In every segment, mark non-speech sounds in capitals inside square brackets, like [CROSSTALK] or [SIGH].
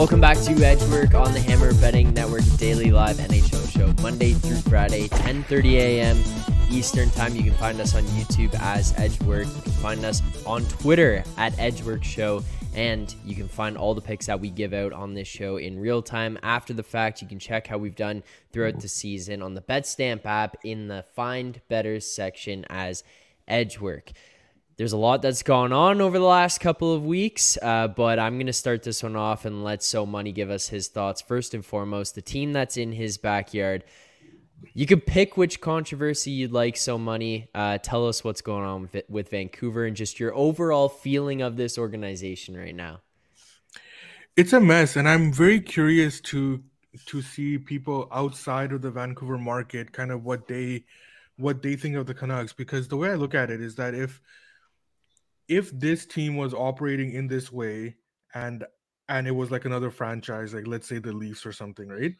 Welcome back to Edgework on the Hammer Betting Network Daily Live NHL show, Monday through Friday, 10:30 a.m. Eastern Time. You can find us on YouTube as Edgework. You can find us on Twitter at Edgework Show, and you can find all the picks that we give out on this show in real time after the fact. You can check how we've done throughout the season on the BetStamp app in the Find Betters section as Edgework. There's a lot that's gone on over the last couple of weeks, uh, but I'm going to start this one off and let So Money give us his thoughts. First and foremost, the team that's in his backyard. You can pick which controversy you'd like, So Money. Uh, tell us what's going on with, with Vancouver and just your overall feeling of this organization right now. It's a mess, and I'm very curious to to see people outside of the Vancouver market, kind of what they what they think of the Canucks. Because the way I look at it is that if if this team was operating in this way and and it was like another franchise like let's say the leafs or something right?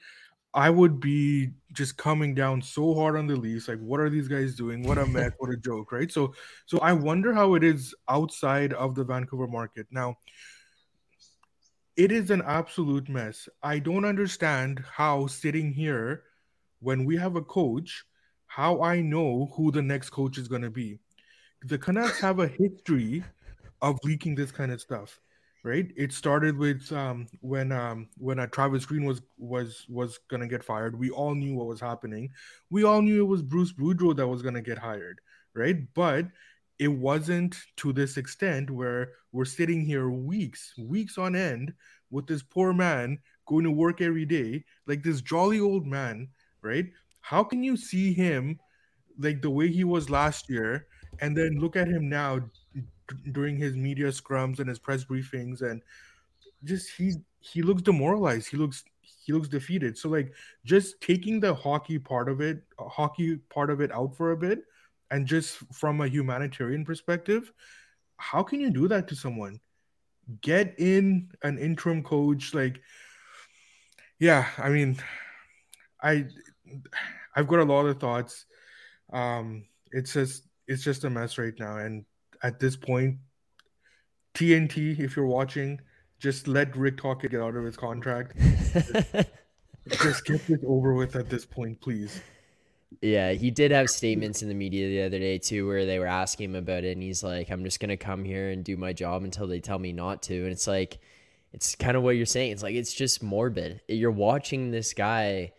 I would be just coming down so hard on the leafs like what are these guys doing? What a mess [LAUGHS] what a joke right? So so i wonder how it is outside of the vancouver market. Now it is an absolute mess. I don't understand how sitting here when we have a coach how i know who the next coach is going to be the Canucks have a history of leaking this kind of stuff, right? It started with um, when um, when uh, Travis Green was was was gonna get fired. We all knew what was happening. We all knew it was Bruce Boudreau that was gonna get hired, right? But it wasn't to this extent where we're sitting here weeks, weeks on end with this poor man going to work every day, like this jolly old man, right? How can you see him like the way he was last year? And then look at him now during his media scrums and his press briefings and just he he looks demoralized. He looks he looks defeated. So like just taking the hockey part of it hockey part of it out for a bit and just from a humanitarian perspective how can you do that to someone? Get in an interim coach like yeah i mean i i've got a lot of thoughts. Um it's just it's just a mess right now. And at this point, TNT, if you're watching, just let Rick Tocchet get out of his contract. [LAUGHS] just, get this over with at this point, please. Yeah, he did have statements in the media the other day too, where they were asking him about it, and he's like, "I'm just gonna come here and do my job until they tell me not to." And it's like, it's kind of what you're saying. It's like it's just morbid. You're watching this guy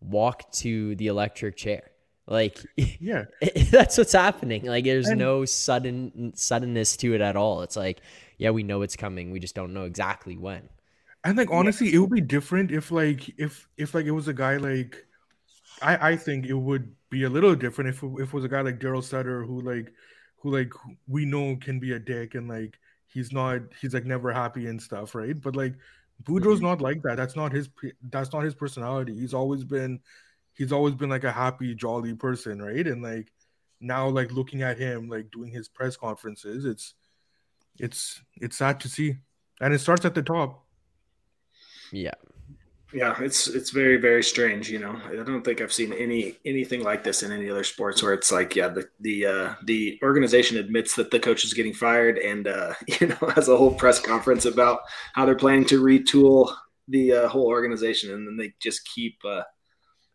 walk to the electric chair like [LAUGHS] yeah, that's what's happening. Like there's and, no sudden suddenness to it at all. It's like yeah, we know it's coming. We just don't know exactly when. And like honestly, yeah. it would be different if like if if like it was a guy like I I think it would be a little different if if it was a guy like Daryl Sutter who like who like we know can be a dick and like he's not he's like never happy and stuff, right? But like Boudreau's mm-hmm. not like that. That's not his that's not his personality. He's always been he's always been like a happy, jolly person, right? And like now, like looking at him, like doing his press conferences, it's it's it's sad to see, and it starts at the top. Yeah, yeah, it's it's very very strange. You know, I don't think I've seen any anything like this in any other sports where it's like, yeah, the the uh, the organization admits that the coach is getting fired, and uh, [LAUGHS] you know has a whole press conference about how they're planning to retool the uh, whole organization, and then they just keep uh,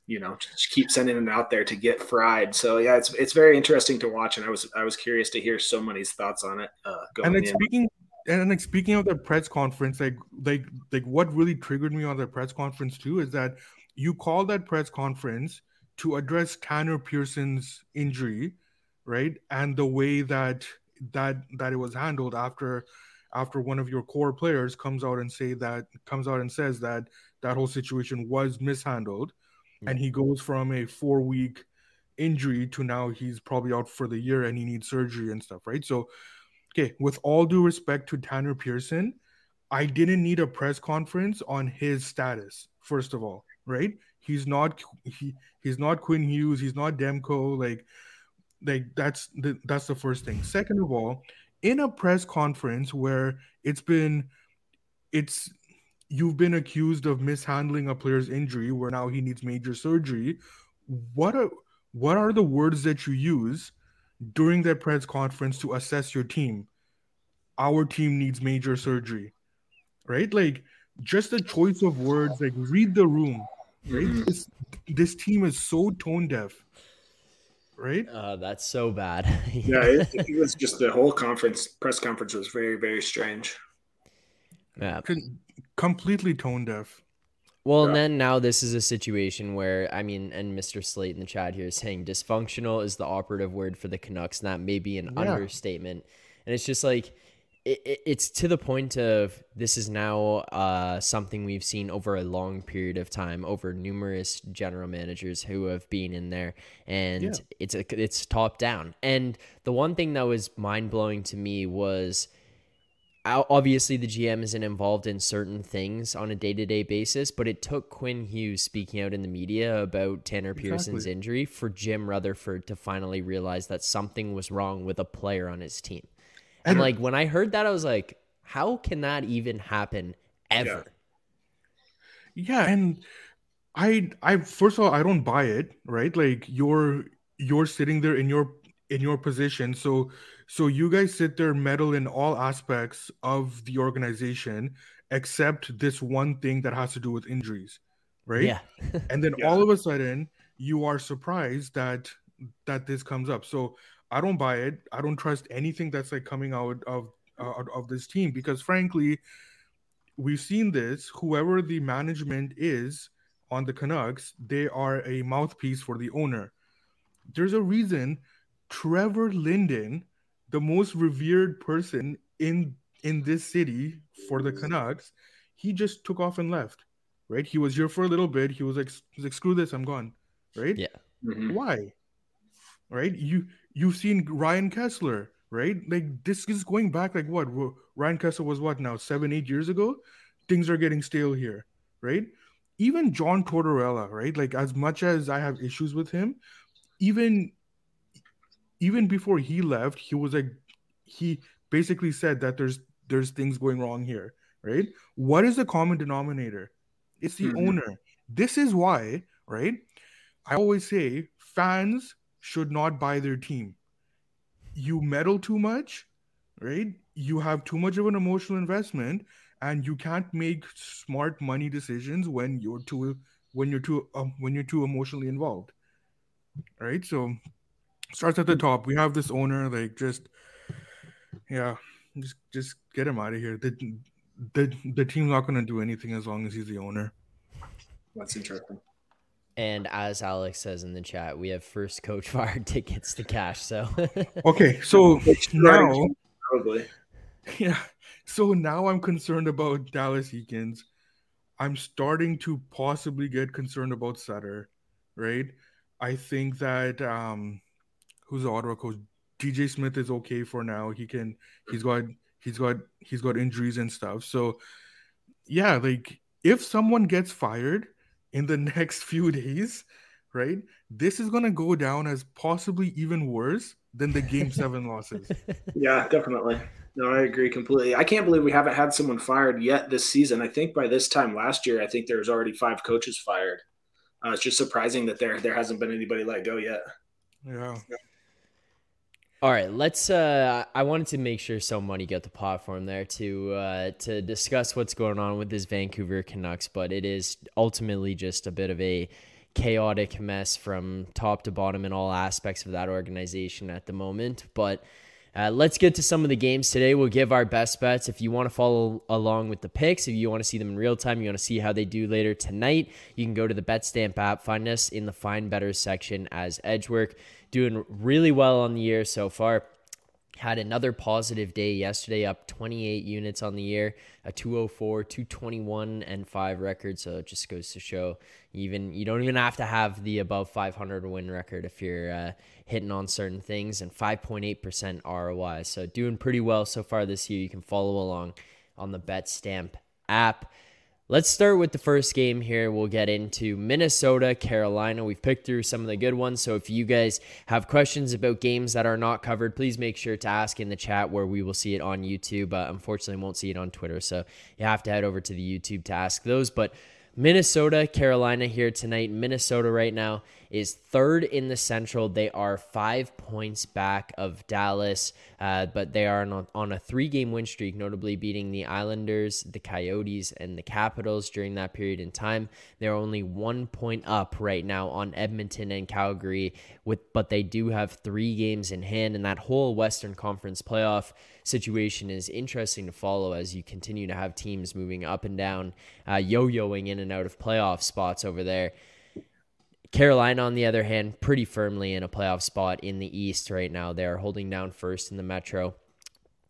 you know just keep sending it out there to get fried. So yeah it's it's very interesting to watch and i was i was curious to hear So Money's thoughts on it uh and like in. speaking and like speaking of the press conference like like like what really triggered me on the press conference too is that you called that press conference to address tanner pearson's injury right? And the way that that that it was handled after after one of your core players comes out and say that comes out and says that that whole situation was mishandled and he goes from a four week injury to now he's probably out for the year and he needs surgery and stuff, right? So, okay, with all due respect to Tanner Pearson, I didn't need a press conference on his status, first of all, right? He's not he he's not Quinn Hughes, he's not Demko, like like that's the that's the first thing. Second of all, in a press conference where it's been it's you've been accused of mishandling a player's injury where now he needs major surgery what are what are the words that you use during that press conference to assess your team our team needs major surgery right like just the choice of words, like read the room. Right? Mm-hmm. This, this team is so tone deaf. Right? Uh, that's so bad. [LAUGHS] yeah, it, it, was just the whole conference press conference was very, very strange. Yeah. Completely tone deaf. Well, yeah. and then now this is a situation where I mean, and Mr. Slate in the chat here is saying dysfunctional is the operative word for the Canucks, and that may be an yeah. understatement. And it's just like it, it's to the point of this is now uh, something we've seen over a long period of time over numerous general managers who have been in there and yeah. it's a, it's top down and the one thing that was mind blowing to me was obviously the GM isn't involved in certain things on a day-to-day basis but it took Quinn Hughes speaking out in the media about Tanner exactly. Pearson's injury for Jim Rutherford to finally realize that something was wrong with a player on his team and like when I heard that, I was like, how can that even happen ever? Yeah. yeah, and I I first of all I don't buy it, right? Like you're you're sitting there in your in your position. So so you guys sit there meddle in all aspects of the organization except this one thing that has to do with injuries, right? Yeah. [LAUGHS] and [LAUGHS] then yeah. all of a sudden you are surprised that that this comes up. So I don't buy it. I don't trust anything that's like coming out of uh, of this team because frankly, we've seen this. Whoever the management is on the Canucks, they are a mouthpiece for the owner. There's a reason Trevor Linden, the most revered person in in this city for the Canucks, he just took off and left. Right? He was here for a little bit. He was like, he was like screw this, I'm gone. Right? Yeah. Mm-hmm. Why? Right? You you've seen Ryan Kesler, right? Like this is going back like what Ryan Kesler was what now seven eight years ago. Things are getting stale here, right? Even John Tortorella, right? Like as much as I have issues with him, even even before he left, he was like he basically said that there's there's things going wrong here, right? What is the common denominator? It's the mm-hmm. owner. This is why, right? I always say fans should not buy their team. You meddle too much, right? You have too much of an emotional investment, and you can't make smart money decisions when you're too when you're too um, when you're too emotionally involved. Right? So starts at the top. We have this owner, like just yeah, just just get him out of here. The the the team's not gonna do anything as long as he's the owner. That's interesting. And as Alex says in the chat, we have first coach [LAUGHS] fired tickets to cash. So [LAUGHS] okay, so now probably [LAUGHS] yeah. So now I'm concerned about Dallas Eakins. I'm starting to possibly get concerned about Sutter, right? I think that um who's the Ottawa coach? DJ Smith is okay for now. He can he's got he's got he's got injuries and stuff. So yeah, like if someone gets fired, in the [LAUGHS] next few days, right? This is going to go down as possibly even worse than the game [LAUGHS] seven losses. Yeah, definitely. No, I agree completely. I can't believe we haven't had someone fired yet this season. I think by this time last year, I think there was already five coaches fired. Uh, it's just surprising that there there hasn't been anybody let go yet. Yeah. All right, let's. Uh, I wanted to make sure somebody got the platform there to uh, to discuss what's going on with this Vancouver Canucks, but it is ultimately just a bit of a chaotic mess from top to bottom in all aspects of that organization at the moment. But uh, let's get to some of the games today. We'll give our best bets. If you want to follow along with the picks, if you want to see them in real time, you want to see how they do later tonight, you can go to the BetStamp app. Find us in the Find Better section as Edgework doing really well on the year so far. Had another positive day yesterday, up 28 units on the year, a 204, 221, and 5 record. So it just goes to show even you don't even have to have the above 500 win record if you're uh, hitting on certain things, and 5.8% ROI. So doing pretty well so far this year. You can follow along on the Bet Stamp app. Let's start with the first game here. We'll get into Minnesota, Carolina. We've picked through some of the good ones. So if you guys have questions about games that are not covered, please make sure to ask in the chat where we will see it on YouTube. But unfortunately, won't see it on Twitter. So you have to head over to the YouTube to ask those. But Minnesota, Carolina here tonight. Minnesota right now is third in the Central. They are five points back of Dallas, uh, but they are on, on a three game win streak, notably beating the Islanders, the Coyotes, and the Capitals during that period in time. They're only one point up right now on Edmonton and Calgary, with but they do have three games in hand, and that whole Western Conference playoff situation is interesting to follow as you continue to have teams moving up and down, uh, yo yoing in and out of playoff spots over there. Carolina, on the other hand, pretty firmly in a playoff spot in the East right now. They're holding down first in the Metro,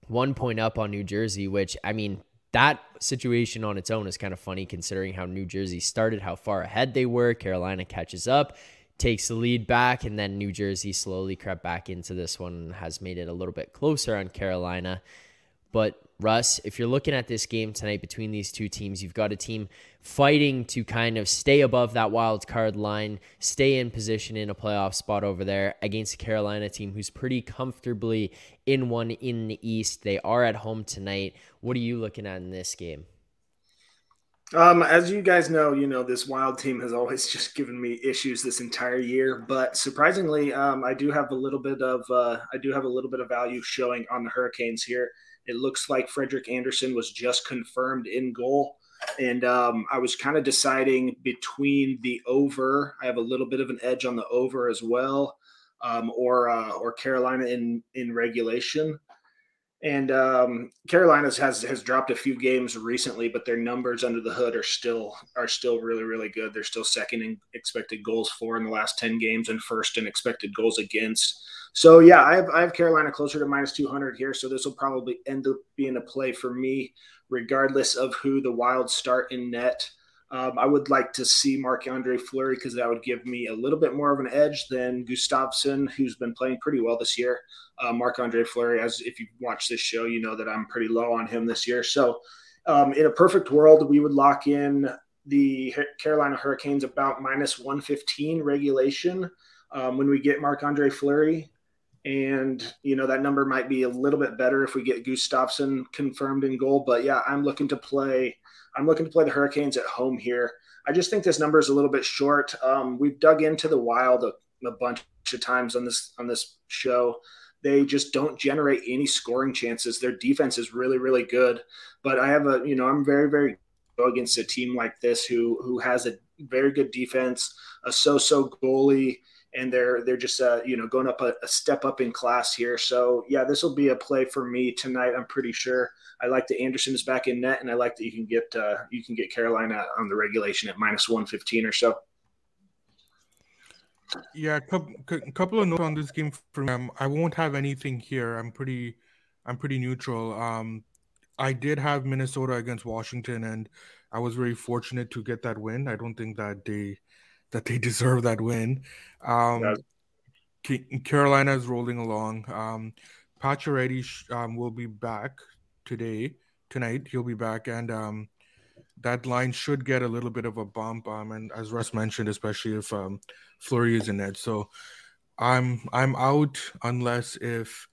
one point up on New Jersey, which, I mean, that situation on its own is kind of funny considering how New Jersey started, how far ahead they were. Carolina catches up, takes the lead back, and then New Jersey slowly crept back into this one and has made it a little bit closer on Carolina. But Russ, if you're looking at this game tonight between these two teams, you've got a team fighting to kind of stay above that wild card line, stay in position in a playoff spot over there against a Carolina team who's pretty comfortably in one in the East. They are at home tonight. What are you looking at in this game? Um, as you guys know, you know this wild team has always [LAUGHS] just given me issues this entire year. But surprisingly, um, I do have a little bit of uh, I do have a little bit of value showing on the Hurricanes here. It looks like Frederik Andersen was just confirmed in goal. And um, I was kind of deciding between the over. I have a little bit of an edge on the over as well, um, or uh, or Carolina in in regulation. And um, Carolina's has has dropped a few games recently, but their numbers under the hood are still are still really really good. They're still second in expected goals for in the last ten games, and first in expected goals against. So yeah, I have I have Carolina closer to minus two hundred here. So this will probably end up being a play for me, regardless of who the Wild start in net. Um, I would like to see Marc Andre Fleury because that would give me a little bit more of an edge than Gustavsson, who's been playing pretty well this year. Uh, Marc Andre Fleury, as if you watch this show, you know that I'm pretty low on him this year. So, um, in a perfect world, we would lock in the Carolina Hurricanes about minus 115 regulation um, when we get Marc Andre Fleury. And, you know, that number might be a little bit better if we get Gustavsson confirmed in goal. But yeah, I'm looking to play I'm looking to play the Hurricanes at home here. I just think this number is a little bit short. Um, we've dug into the Wild a, a bunch of times on this on this show. They just don't generate any scoring chances. Their defense is really, really good. But I have a, you know, I'm very, very against a team like this who who has a very good defense, a so-so goalie, and they're they're just uh, you know going up a, a, step up in class here. So yeah, this will be a play for me tonight. I'm pretty sure. I like that Andersen is back in net, and I like that you can get uh, you can get Carolina on the regulation at minus one fifteen or so. Yeah, couple, couple of notes on this game from um, I won't have anything here. I'm pretty I'm pretty neutral. Um, I did have Minnesota against Washington, and I was very fortunate to get that win. I don't think that they that they deserve that win. Um, yeah. Carolina is rolling along. Um, Pacioretty um, will be back today, tonight. He'll be back, and um, that line should get a little bit of a bump. Um, and as Russ mentioned, especially if um, Fleury is in it. So I'm I'm out unless if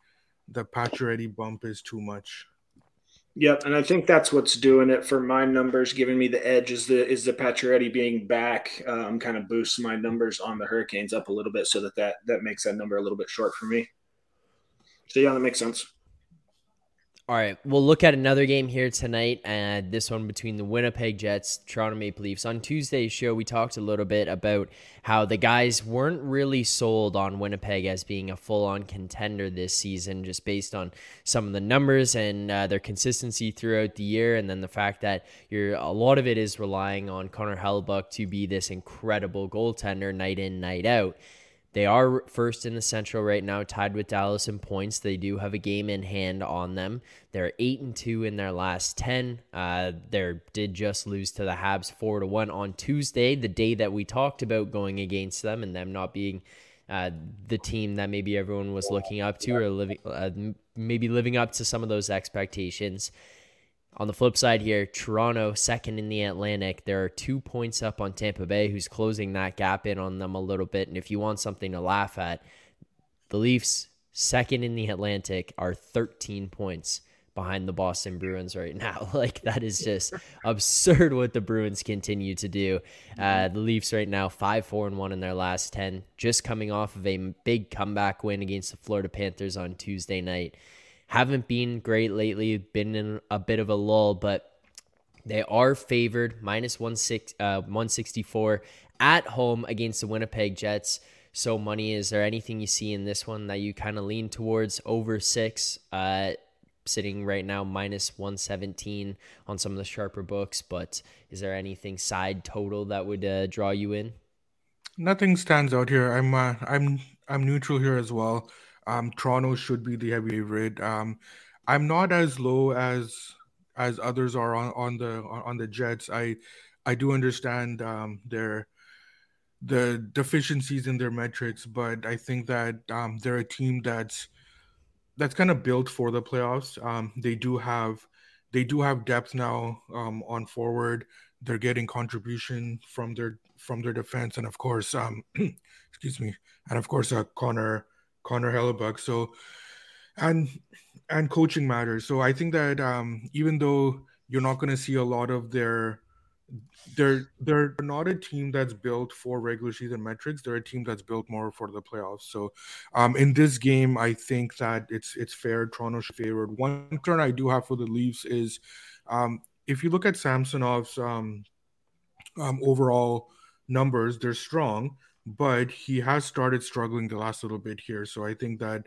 the Pacioretty bump is too much. Yep, and I think that's what's doing it for my numbers, giving me the edge is the is the Pacioretty being back, um, kind of boosts my numbers on the Hurricanes up a little bit, so that that that makes that number a little bit short for me. So yeah, that makes sense. All right, we'll look at another game here tonight, and this one between the Winnipeg Jets, Toronto Maple Leafs. On Tuesday's show, we talked a little bit about how the guys weren't really sold on Winnipeg as being a full-on contender this season, just based on some of the numbers and uh, their consistency throughout the year, and then the fact that you're a lot of it is relying on Connor Hellebuyck to be this incredible goaltender night in, night out. They are first in the Central right now, tied with Dallas in points. They do have a game in hand on them. They're eight and two in their last ten. Uh, they did just lose to the Habs four to one on Tuesday, the day that we talked about going against them and them not being uh, the team that maybe everyone was looking up to or living, uh, maybe living up to some of those expectations. On the flip side here, Toronto second in the Atlantic. There are two points up on Tampa Bay, who's closing that gap in on them a little bit. And if you want something to laugh at, the Leafs second in the Atlantic are 13 points behind the Boston Bruins right now. [LAUGHS] Like that is just absurd what the Bruins continue to do. Uh, the Leafs right now five four and one in their last ten, just coming off of a big comeback win against the Florida Panthers on Tuesday night. Haven't been great lately. Been in a bit of a lull, but they are favored minus one six uh, at home against the Winnipeg Jets. So money, is there anything you see in this one that you kind of lean towards over six? Uh, sitting right now minus 117 on some of the sharper books, but is there anything side total that would uh, draw you in? Nothing stands out here. I'm uh, I'm I'm neutral here as well. Um, Toronto should be the heavy favorite. Um, I'm not as low as as others are on, on the on the Jets. I I do understand um, their the deficiencies in their metrics, but I think that um, they're a team that's that's kind of built for the playoffs. Um, they do have they do have depth now um, on forward. They're getting contribution from their from their defense, and of course, um, [CLEARS THROAT] excuse me, and of course, uh, Connor Connor Hellebuyck. So, and and coaching matters. So I think that um, even though you're not going to see a lot of their they're they're not a team that's built for regular season metrics. They're a team that's built more for the playoffs. So, um, in this game, I think that it's it's fair. Toronto favored. One concern I do have for the Leafs is, um, if you look at Samsonov's um, um, overall numbers, they're strong, but he has started struggling the last little bit here. So I think that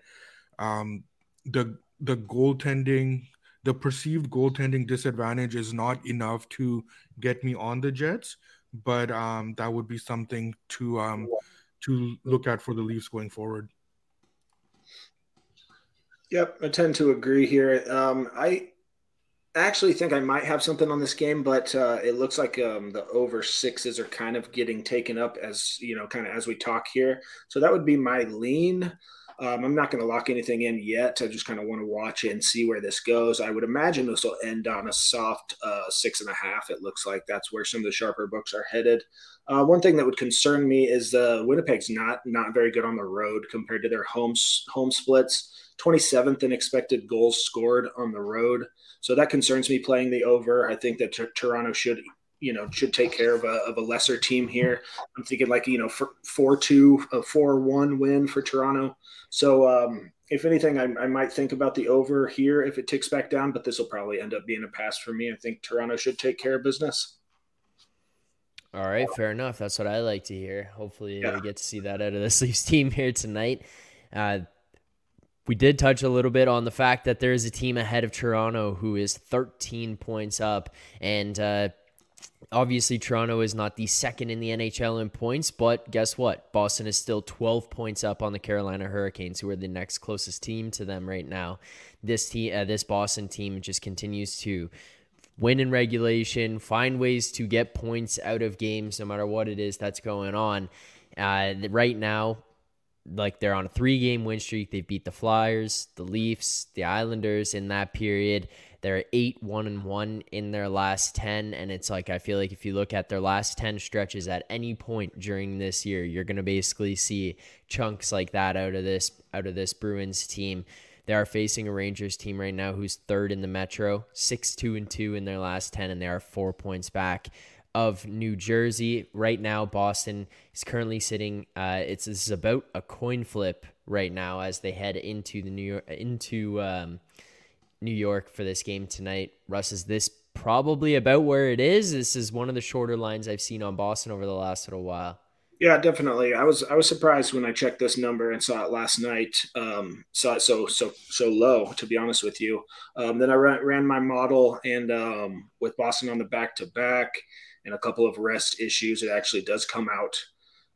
um, the the goaltending the perceived goaltending disadvantage is not enough to get me on the Jets, but um, that would be something to um, to look at for the Leafs going forward. Yep, I tend to agree here. Um, I actually think I might have something on this game, but uh, it looks like um, the over sixes are kind of getting taken up as you know, kind of as we talk here. So that would be my lean. Um, I'm not going to lock anything in yet. I just kind of want to watch it and see where this goes. I would imagine this will end on a soft uh, six and a half. It looks like that's where some of the sharper books are headed. Uh, one thing that would concern me is the uh, Winnipeg's not not very good on the road compared to their home home splits. 27th in expected goals scored on the road. So that concerns me playing the over. I think that t- Toronto should you know should take care of a, of a lesser team here. I'm thinking like you know four two a four one win for Toronto. So um, if anything, I, I, might think about the over here if it ticks back down, but this will probably end up being a pass for me. I think Toronto should take care of business. All right, fair enough. That's what I like to hear. Hopefully, yeah. we get to see that out of the Leafs team here tonight. Uh, we did touch a little bit on the fact that there is a team ahead of Toronto who is 13 points up, and uh, Obviously, Toronto is not the second in the NHL in points, but guess what? Boston is still 12 points up on the Carolina Hurricanes, who are the next closest team to them right now. This team, uh, this Boston team, just continues to win in regulation, find ways to get points out of games, no matter what it is that's going on. Uh, right now, like they're on a three game win streak. They beat the Flyers, the Leafs, the Islanders in that period. They're eight one and one in their last ten, and it's like I feel like if you look at their last ten stretches at any point during this year, you're gonna basically see chunks like that out of this out of this Bruins team. They are facing a Rangers team right now who's third in the Metro, six two and two in their last ten, and they are four points back of New Jersey. Right now, Boston is currently sitting. Uh, it's this is about a coin flip right now as they head into the New York into um, New York for this game tonight. Russ, is this probably about where it is? This is one of the shorter lines I've seen on Boston over the last little while. Yeah, definitely. I was I was surprised when I checked this number and saw it last night. Um, saw it so so so low. To be honest with you, um, then I ran, ran my model and um, with Boston on the back to back and a couple of rest issues, it actually does come out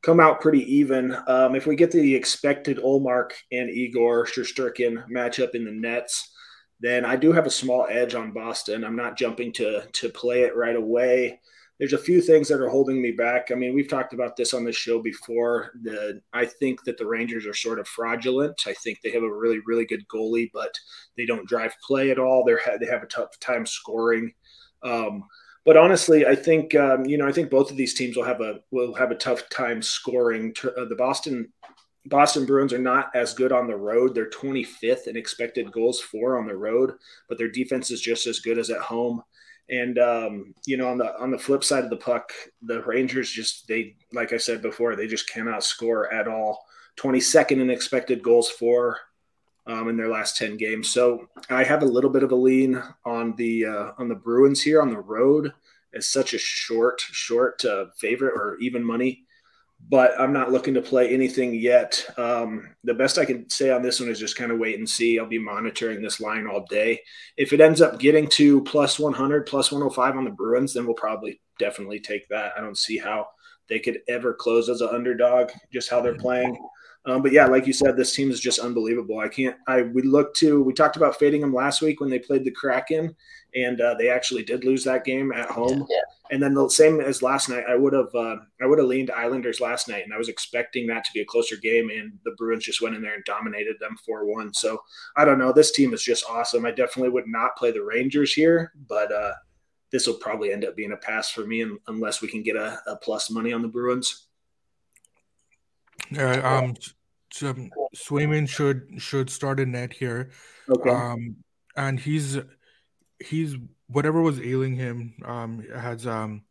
come out pretty even. Um, if we get the expected Ullmark and Igor Shesterkin matchup in the nets, then I do have a small edge on Boston. I'm not jumping to to play it right away. There's a few things that are holding me back. I mean, we've talked about this on the show before. The I think that the Rangers are sort of fraudulent. I think they have a really really good goalie, but they don't drive play at all. They're they have a tough time scoring. Um, but honestly, I think um, you know I think both of these teams will have a will have a tough time scoring. Uh, the Boston Boston Bruins are not as good on the road. They're 25th in expected goals for on the road, but their defense is just as good as at home. And um, you know, on the on the flip side of the puck, the Rangers just they like I said before, they just cannot score at all. 22nd in expected goals for um, in their last 10 games. So I have a little bit of a lean on the uh, on the Bruins here on the road as such a short short uh, favorite or even money but I'm not looking to play anything yet. Um, the best I can say on this one is just kind of wait and see. I'll be monitoring this line all day. If it ends up getting to plus 100, plus 105 on the Bruins, then we'll probably definitely take that. I don't see how they could ever close as an underdog, just how they're playing. Um, but yeah, like you said, this team is just unbelievable. I can't. I we looked to. We talked about fading them last week when they played the Kraken, and uh, they actually did lose that game at home. Yeah. And then the same as last night, I would have uh, I would have leaned Islanders last night, and I was expecting that to be a closer game, and the Bruins just went in there and dominated them four one. So I don't know. This team is just awesome. I definitely would not play the Rangers here, but uh, this will probably end up being a pass for me, unless we can get a, a plus money on the Bruins. Uh, um, Swayman should should start a net here. Okay. Um, and he's he's whatever was ailing him um has um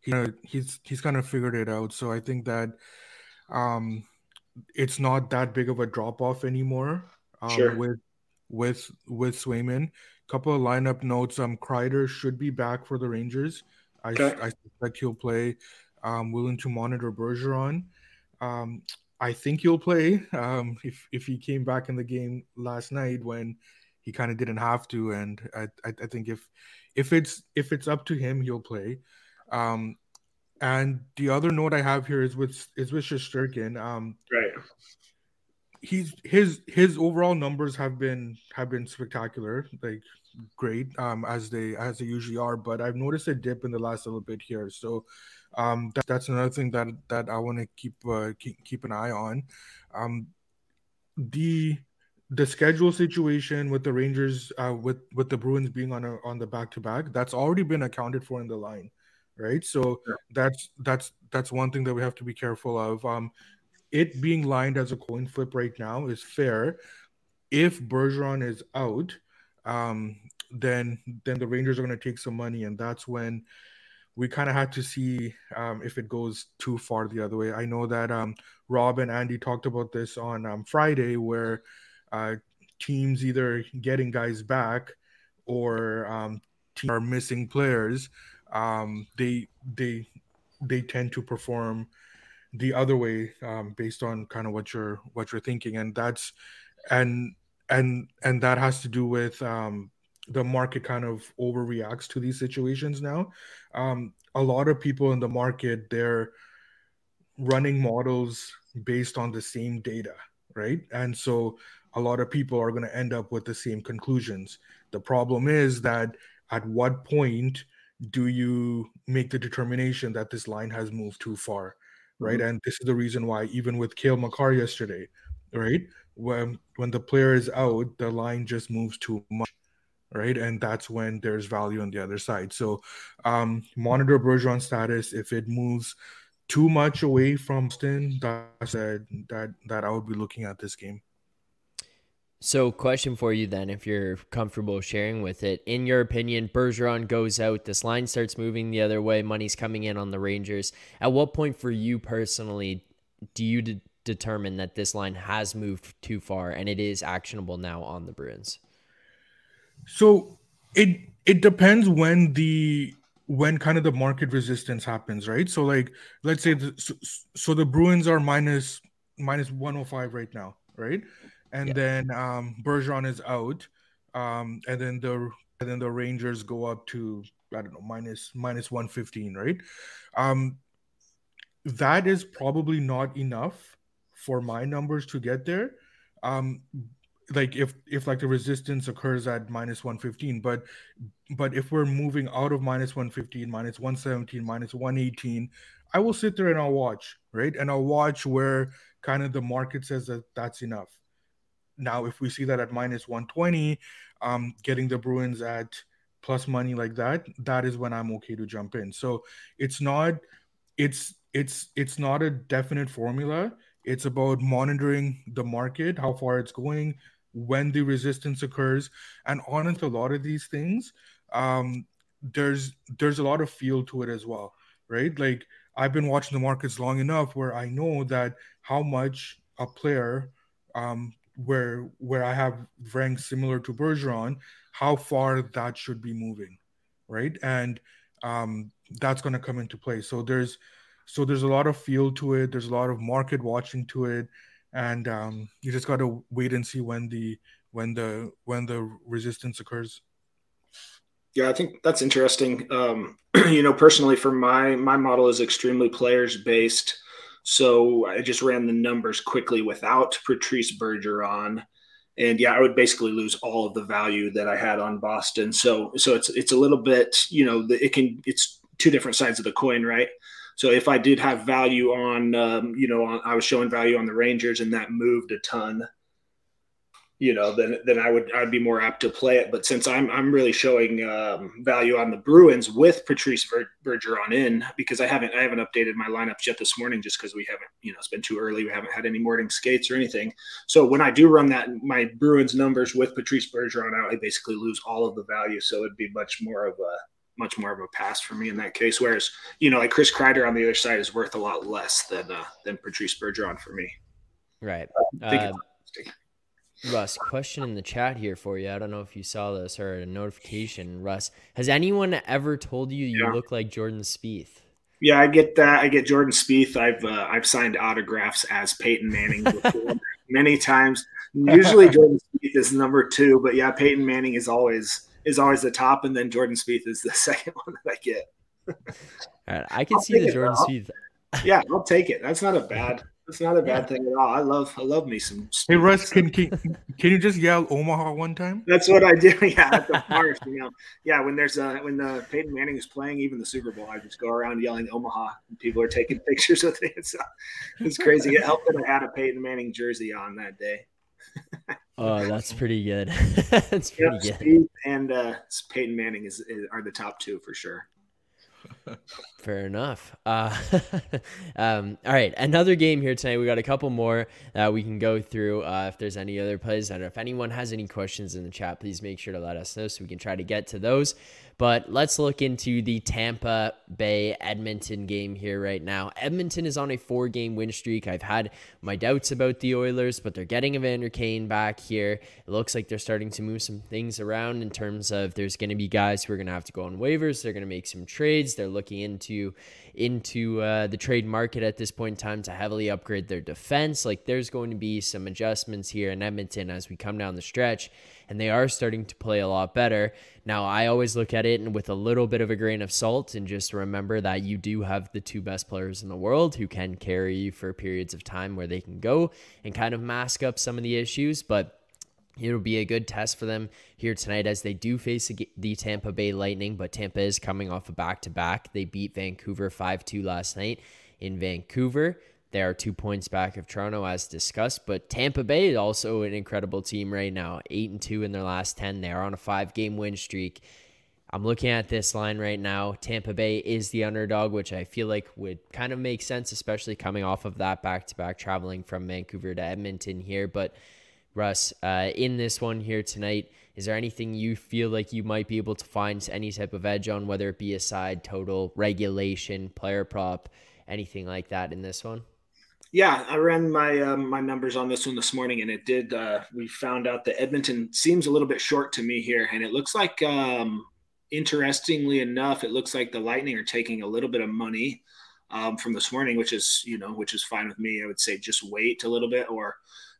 he, he's he's kind of figured it out. So I think that um it's not that big of a drop off anymore. Um, sure. With with with Swayman. Couple of lineup notes. Um, Kreider should be back for the Rangers. I, okay. I suspect he'll play. Um, willing to monitor Bergeron. Um, I think he'll play. Um, if if he came back in the game last night when he kind of didn't have to, and I, I, I think if if it's if it's up to him, he'll play. Um, and the other note I have here is with is with Shesterkin. Um, right. He's his his overall numbers have been have been spectacular, like great, um, as they as they usually are. But I've noticed a dip in the last little bit here. So um, that, that's another thing that that I want to keep, uh, keep keep an eye on. Um, the the schedule situation with the Rangers, uh, with with the Bruins being on a, on the back to back, that's already been accounted for in the line, right? So yeah. that's that's that's one thing that we have to be careful of. Um, it being lined as a coin flip right now is fair. If Bergeron is out, um, then then the Rangers are going to take some money, and that's when we kind of had to see um, if it goes too far the other way. I know that um, Rob and Andy talked about this on um, Friday, where uh, teams either getting guys back or um, teams are missing players. Um, they they they tend to perform the other way um, based on kind of what you're what you're thinking, and that's and and and that has to do with um, the market kind of overreacts to these situations now. Um, a lot of people in the market they're running models based on the same data, right? And so a lot of people are going to end up with the same conclusions. The problem is that at what point do you make the determination that this line has moved too far, right? Mm-hmm. And this is the reason why even with Cale Makar yesterday, right? When when the player is out, the line just moves too much right? And that's when there's value on the other side. So um, monitor Bergeron status. If it moves too much away from Stin, that that that I would be looking at this game. So, question for you then, if you're comfortable sharing with it. In your opinion, Bergeron goes out, this line starts moving the other way, money's coming in on the Rangers. At what point, for you personally, do you de- determine that this line has moved too far and it is actionable now on the Bruins? So it it depends when the when kind of the market resistance happens, right? So like let's say the, so, so the Bruins are minus minus 105 right now, right? And yeah. then um Bergeron is out. Um and then the and then the Rangers go up to I don't know minus minus 115, right? Um that is probably not enough for my numbers to get there. Um, like if if like the resistance occurs at minus 115 but but if we're moving out of minus 115 minus 117 minus 118 i will sit there and i'll watch right and i'll watch where kind of the market says that that's enough now if we see that at minus 120 um getting the bruins at plus money like that that is when i'm okay to jump in. So it's not it's it's it's not a definite formula. It's about monitoring the market, how far it's going, when the resistance occurs, and on honestly, a lot of these things, um, there's there's a lot of feel to it as well, right? Like I've been watching the markets long enough where I know that how much a player um, where where I have ranks similar to Bergeron, how far that should be moving, right? And um, that's going to come into play. So there's so there's a lot of feel to it. There's a lot of market watching to it, and um, you just got to wait and see when the when the when the resistance occurs. Yeah, I think that's interesting. Um, [CLEARS THROAT] you know, personally, for my my model is extremely players based. So I just ran the numbers quickly without Patrice Bergeron, and yeah, I would basically lose all of the value that I had on Boston. So so it's it's a little bit you know it can it's two different sides of the coin, right? So if I did have value on um, you know on, I was showing value on the Rangers and that moved a ton you know, then then I would I'd be more apt to play it. But since I'm I'm really showing um, value on the Bruins with Patrice Bergeron in because I haven't I haven't updated my lineups yet this morning just because we haven't you know it's been too early we haven't had any morning skates or anything. So when I do run that my Bruins numbers with Patrice Bergeron out, I basically lose all of the value. So it'd be much more of a much more of a pass for me in that case. Whereas you know like Chris Kreider on the other side is worth a lot less than uh, than Patrice Bergeron for me. Right. Uh, Russ, question in the chat here for you. I don't know if you saw this or a notification. Russ, has anyone ever told you you yeah. look like Jordan Spieth? Yeah, I get that. I get Jordan Spieth. I've uh, I've signed autographs as Peyton Manning before [LAUGHS] many times. Usually Jordan Spieth is number two, but yeah, Peyton Manning is always is always the top, and then Jordan Spieth is the [LAUGHS] second one that I get. All right, I can I'll see the Jordan Spieth. Yeah, I'll take it. That's not a bad it's not a bad yeah. thing at all. I love I love me some. Hey Russ, can, can [LAUGHS] can you just yell Omaha one time? That's what I do. [LAUGHS] Yeah, at the park, you know. Yeah, when there's a when the uh, Peyton Manning is playing, even the Super Bowl, I just go around yelling Omaha, and people are taking [LAUGHS] pictures with me. It's, it's crazy. It helped that I had a Peyton Manning jersey on that day. oh, that's pretty good. that's pretty yep, good. Steve and uh, Peyton Manning is, is are the top two for sure. Fair enough. Uh, [LAUGHS] um, all right, another game here tonight. We got a couple more that we can go through. Uh, if there's any other plays, know if anyone has any questions in the chat, please make sure to let us know so we can try to get to those. But let's look into the Tampa Bay Edmonton game here right now. Edmonton is on a four game win streak. I've had my doubts about the Oilers, but they're getting Evander Kane back here. It looks like they're starting to move some things around in terms of there's going to be guys who are going to have to go on waivers. They're going to make some trades. They're looking into into uh, the trade market at this point in time to heavily upgrade their defense. Like there's going to be some adjustments here in Edmonton as we come down the stretch and they are starting to play a lot better. Now, I always look at it and with a little bit of a grain of salt and just remember that you do have the two best players in the world who can carry you for periods of time where they can go and kind of mask up some of the issues. But It'll be a good test for them here tonight as they do face the Tampa Bay Lightning, but Tampa is coming off a back to back. They beat Vancouver 5 2 last night in Vancouver. They are two points back of Toronto, as discussed. But Tampa Bay is also an incredible team right now. Eight and two in their last ten. They are on a five-game win streak. I'm looking at this line right now. Tampa Bay is the underdog, which I feel like would kind of make sense, especially coming off of that back-to-back traveling from Vancouver to Edmonton here. But Russ, uh, in this one here tonight, is there anything you feel like you might be able to find any type of edge on, whether it be a side total, regulation, player prop, anything like that in this one? Yeah, I ran my um, my numbers on this one this morning, and it did. Uh, we found out that Edmonton seems a little bit short to me here, and it looks like, um, interestingly enough, it looks like the Lightning are taking a little bit of money um, from this morning, which is you know which is fine with me. I would say just wait a little bit, or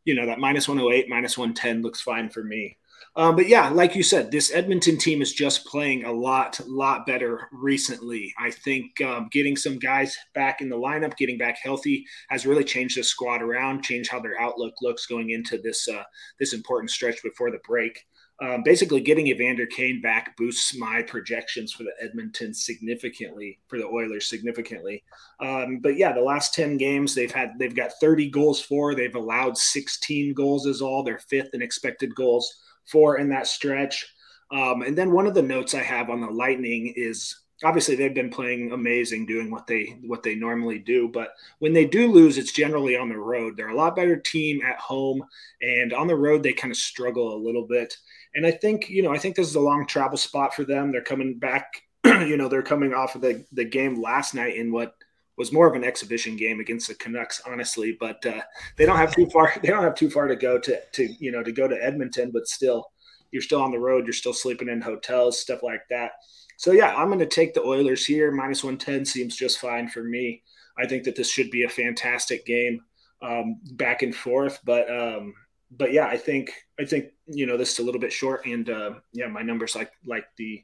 you know that 108, minus 110 looks fine for me. Um, but yeah, like you said, this Edmonton team is just playing a lot, lot better recently. I think um, getting some guys back in the lineup, getting back healthy, has really changed the squad around, changed how their outlook looks going into this uh, this important stretch before the break. Um, basically, getting Evander Kane back boosts my projections for the Edmonton significantly, for the Oilers significantly. Um, but yeah, the last ten games they've had, they've got 30 goals for. They've allowed 16 goals is all. They're fifth in expected goals for in that stretch. Um, and then one of the notes I have on the Lightning is obviously they've been playing amazing, doing what they what they normally do. But when they do lose, it's generally on the road. They're a lot better team at home, and on the road they kind of struggle a little bit. And I think you know I think this is a long travel spot for them. They're coming back. [CLEARS THROAT] you know they're coming off of the the game last night in what was more of an exhibition game against the Canucks, honestly. But uh, they don't have too far. [LAUGHS] They don't have too far to go to to you know to go to Edmonton. But still, you're still on the road. You're still sleeping in hotels, stuff like that. So yeah, I'm going to take the Oilers here. Minus 110 seems just fine for me. I think that this should be a fantastic game, um, back and forth. But um, but yeah, I think I think you know this is a little bit short, and uh, yeah, my numbers like like the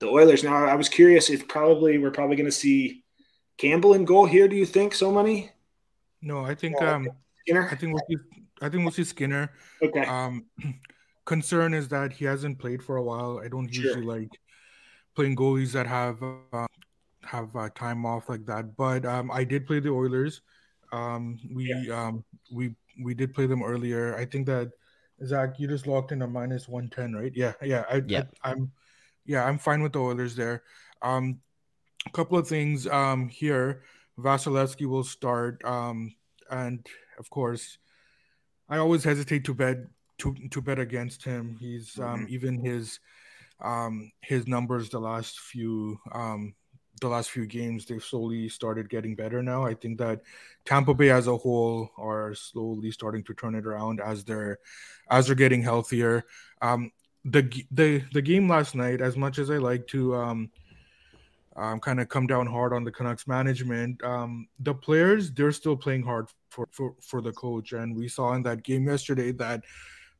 the Oilers. Now I was curious if probably we're probably going to see Campbell in goal here. Do you think So Money? No, I think um, Skinner. I think we'll see. I think we'll see Skinner. Okay. Um, [CLEARS THROAT] concern is that he hasn't played for a while. I don't sure. usually like playing goalies that have uh, have uh, time off like that. But um, I did play the Oilers. Um, we yeah. um, we we did play them earlier. I think that Zach, you just locked in a minus one ten, right? Yeah, yeah. I, yeah. I, am yeah, I'm fine with the Oilers there. Um, a couple of things um here. Vasilevskiy will start. Um, and of course, I always hesitate to bet to to bet against him. He's um mm-hmm. even his um, his numbers the last few um, the last few games they've slowly started getting better now. I think that Tampa Bay as a whole are slowly starting to turn it around as they're as they're getting healthier. Um, the the the game last night, as much as I like to um, kind of come down hard on the Canucks management, um, the players they're still playing hard for, for for the coach, and we saw in that game yesterday that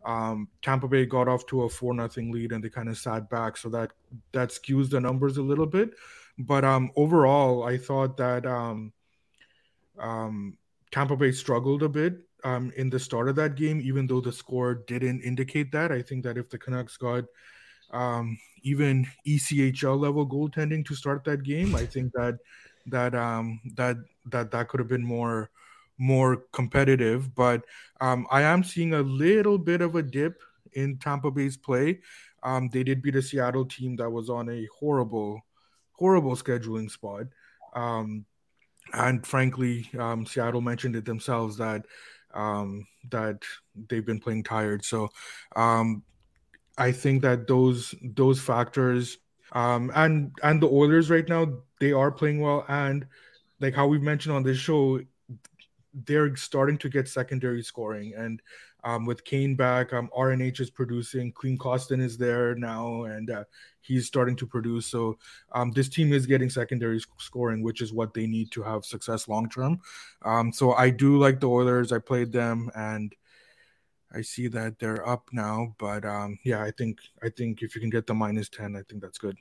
um, Tampa Bay got off to a four nothing lead and they kind of sat back, so that that skews the numbers a little bit. But um, overall, I thought that um, um, Tampa Bay struggled a bit um, in the start of that game, even though the score didn't indicate that. I think that if the Canucks got um, even ECHL level goaltending to start that game, I think that that um, that that that could have been more more competitive. But um, I am seeing a little bit of a dip in Tampa Bay's play. Um, they did beat a Seattle team that was on a horrible, horrible scheduling spot. Um, and frankly, um, Seattle mentioned it themselves that um, that they've been playing tired. So um, I think that those those factors um, and and the Oilers right now they are playing well and like how we've mentioned on this show they're starting to get secondary scoring. And um, with Kane back, um, RNH is producing. Klim Kostin is there now, and uh, he's starting to produce. So um, this team is getting secondary scoring, which is what they need to have success long term. Um, so I do like the Oilers. I played them, and I see that they're up now. But um, yeah, I think I think if you can get the minus ten, I think that's good.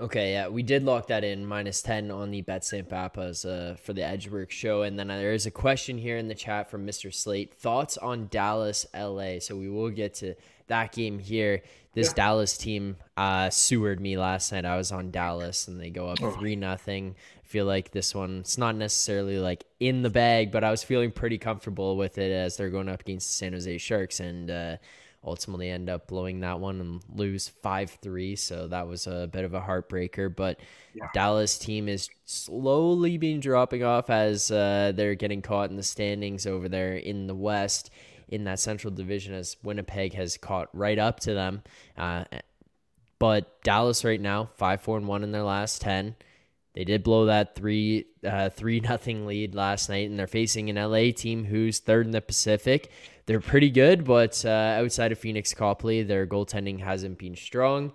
Okay, yeah, we did lock that in minus 10 on the Bet St. Papas uh, for the Edgework show. And then uh, there is a question here in the chat from Mr. Slate. Thoughts on Dallas LA? So we will get to that game here. This yeah. Dallas team uh, sewered me last night. I was on Dallas and they go up oh. 3 nothing. I feel like this one, it's not necessarily like in the bag, but I was feeling pretty comfortable with it as they're going up against the San Jose Sharks. And, uh, ultimately end up blowing that one and lose 5-3 so that was a bit of a heartbreaker but yeah. dallas team is slowly being dropping off as uh, they're getting caught in the standings over there in the west in that central division as winnipeg has caught right up to them uh, but dallas right now 5-4 and 1 in their last 10 they did blow that three uh, three [LAUGHS] nothing lead last night, and they're facing an LA team who's third in the Pacific they're pretty good, but uh, outside of Pheonix Copley, their goaltending hasn't been strong.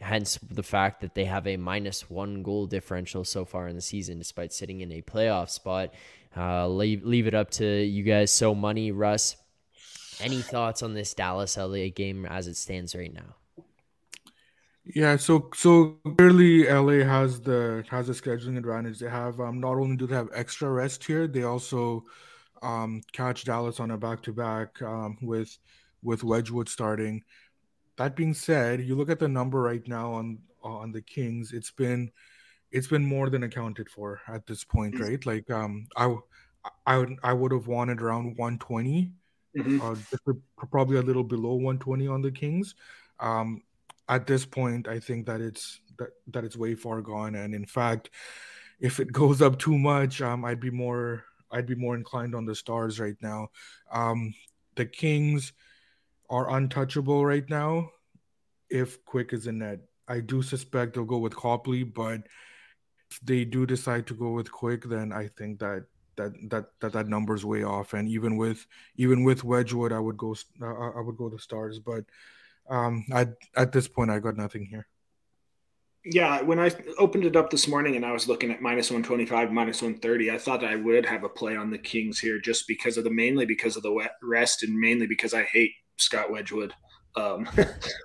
Hence the fact that they have a minus one goal differential so far in the season, despite sitting in a playoff spot. Uh, leave leave it up to you guys. So money, Russ. Any thoughts on this Dallas LA game as it stands right now? Yeah, so so clearly LA has the has a scheduling advantage. They have um not only do they have extra rest here, they also um, catch Dallas on a back to back with with Wedgwood starting. That being said, you look at the number right now on on the Kings. It's been it's been more than accounted for at this point, mm-hmm. right? Like um, I I would I would have wanted around 120, mm-hmm. uh, probably a little below 120 on the Kings. Um, at this point, I think that it's that that it's way far gone. And in fact, if it goes up too much, um, I'd be more I'd be more inclined on the Stars right now. Um, the Kings are untouchable right now. If Quick is in net, I do suspect they'll go with Copley, but if they do decide to go with Quick, then I think that that that that that number's way off. And even with even with Wedgwood, I would go uh, I would go the Stars, but um, I at this point I got nothing here. Yeah, when I opened it up this morning and I was looking at minus 125, minus 130, I thought I would have a play on the Kings here just because of the mainly because of the rest and mainly because I hate Scott Wedgwood. Um,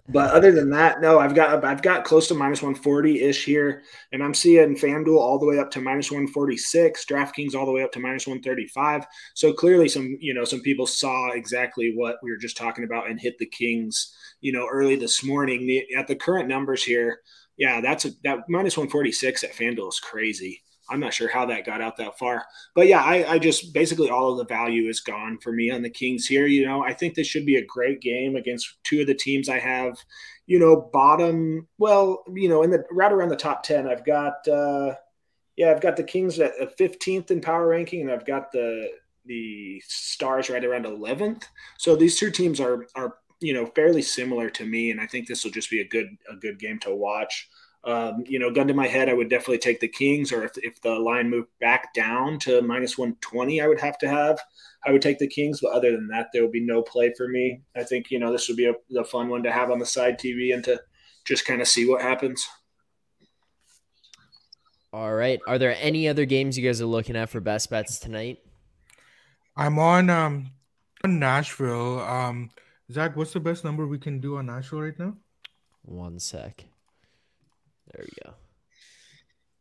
but other than that, no, I've got I've got close to minus 140 ish here, and I'm seeing FanDuel all the way up to minus 146, DraftKings all the way up to minus 135. So clearly, some you know some people saw exactly what we were just talking about and hit the Kings, you know, early this morning. The, at the current numbers here, yeah, that's a that minus 146 at FanDuel is crazy. I'm not sure how that got out that far. But yeah, I, I, just basically all of the value is gone for me on the Kings here. You know, I think this should be a great game against two of the teams I have, you know, bottom, well, you know, in the right around the top 10. I've got, uh, yeah, I've got the Kings at 15th in power ranking, and I've got the the Stars right around 11th. So these two teams are are you know fairly similar to me, and I think this will just be a good a good game to watch. Um, you know, gun to my head, I would definitely take the Kings, or if, if the line moved back down to minus 120, I would have to have. I would take the Kings, but other than that, there would be no play for me. I think, you know, this would be a, a fun one to have on the side TV and to just kind of see what happens. All right. Are there any other games you guys are looking at for best bets tonight? I'm on um on Nashville. Um Zach, what's the best number we can do on Nashville right now? One sec. There we go.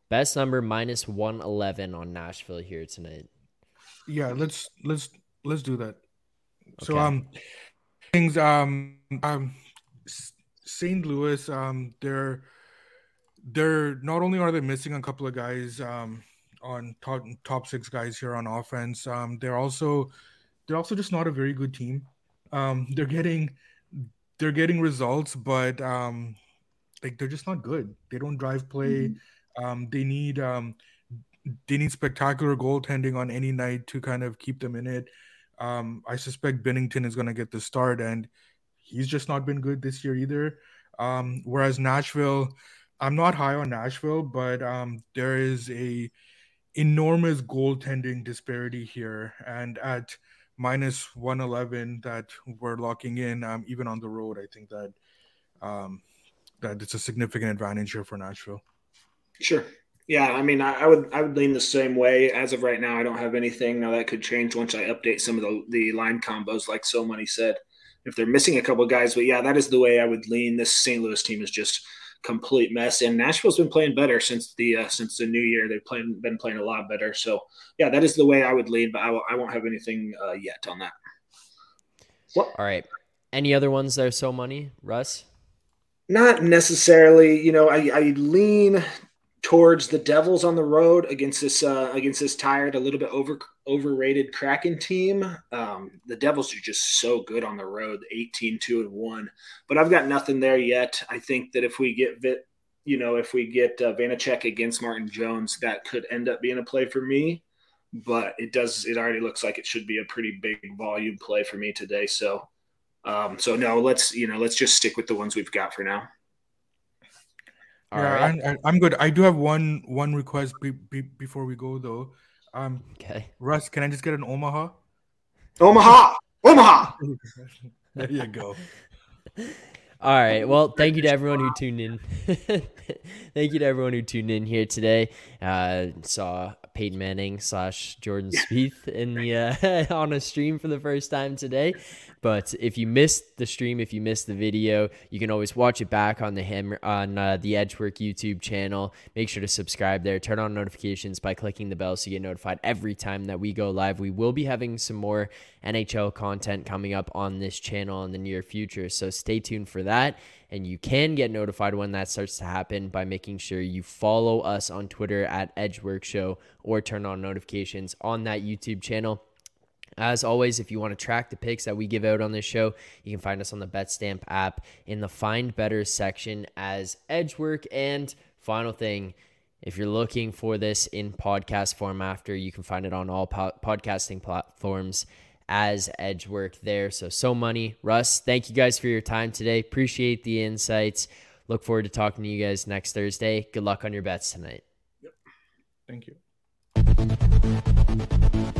Best number minus one eleven on Nashville here tonight. Yeah, let's let's let's do that. Okay. So um things um um St. Louis um they're they're not only are they missing a couple of guys um on top top six guys here on offense um they're also they're also just not a very good team um they're getting they're getting results but um like they're just not good. They don't drive play. Mm-hmm. Um, they need um, they need spectacular goaltending on any night to kind of keep them in it. Um, I suspect Binnington is going to get the start, and he's just not been good this year either. Um, whereas Nashville, I'm not high on Nashville, but um, there is a enormous goaltending disparity here, and at minus 111 that we're locking in, um, even on the road, I think that um, that it's a significant advantage here for Nashville. Sure. Yeah, I mean, I, I, would I would lean the same way. As of right now, I don't have anything. Now that could change once I update some of the the line combos, like So Money said. If they're missing a couple guys, but yeah, that is the way I would lean. This St. Louis team is just complete mess, and Nashville's been playing better since the uh, since the new year. They've playing been playing a lot better. So yeah, that is the way I would lean, but I w- I won't have anything uh, yet on that. What? All right. Any other ones that are so money, Russ? Not necessarily. You know, I, I lean towards the Devils on the road against this uh, against this tired, a little bit over overrated Kraken team. Um, the Devils are just so good on the road, 18 2 and 1. But I've got nothing there yet. I think that if we get you know, if we get uh, Vanecek against Martin Jones, that could end up being a play for me. But it does. It already looks like it should be a pretty big volume play for me today. So um, so no, let's you know let's just stick with the ones we've got for now. All yeah, right. I, am good. I do have one one request be, be, before we go though. Um, okay. Russ, can I just get an Omaha? Omaha, Omaha. [LAUGHS] there you go. [LAUGHS] All right. Well, thank you to everyone who tuned in. [LAUGHS] thank you to everyone who tuned in here today. Uh, saw Peyton Manning slash Jordan Spieth in the uh, on a stream for the first time today. But if you missed the stream, if you missed the video, you can always watch it back on the hammer on uh, the Edgework YouTube channel. Make sure to subscribe there. Turn on notifications by clicking the bell so you get notified every time that we go live. We will be having some more NHL content coming up on this channel in the near future, so stay tuned for that. And you can get notified when that starts to happen by making sure you follow us on Twitter at Edgework Show or turn on notifications on that YouTube channel. As always, if you want to track the picks that we give out on this show, you can find us on the BetStamp app in the Find Better section as Edgework. And final thing, if you're looking for this in podcast form after, you can find it on all po- podcasting platforms as Edgework there. So, so money. Russ, thank you guys for your time today. Appreciate the insights. Look forward to talking to you guys next Thursday. Good luck on your bets tonight. Yep. Thank you.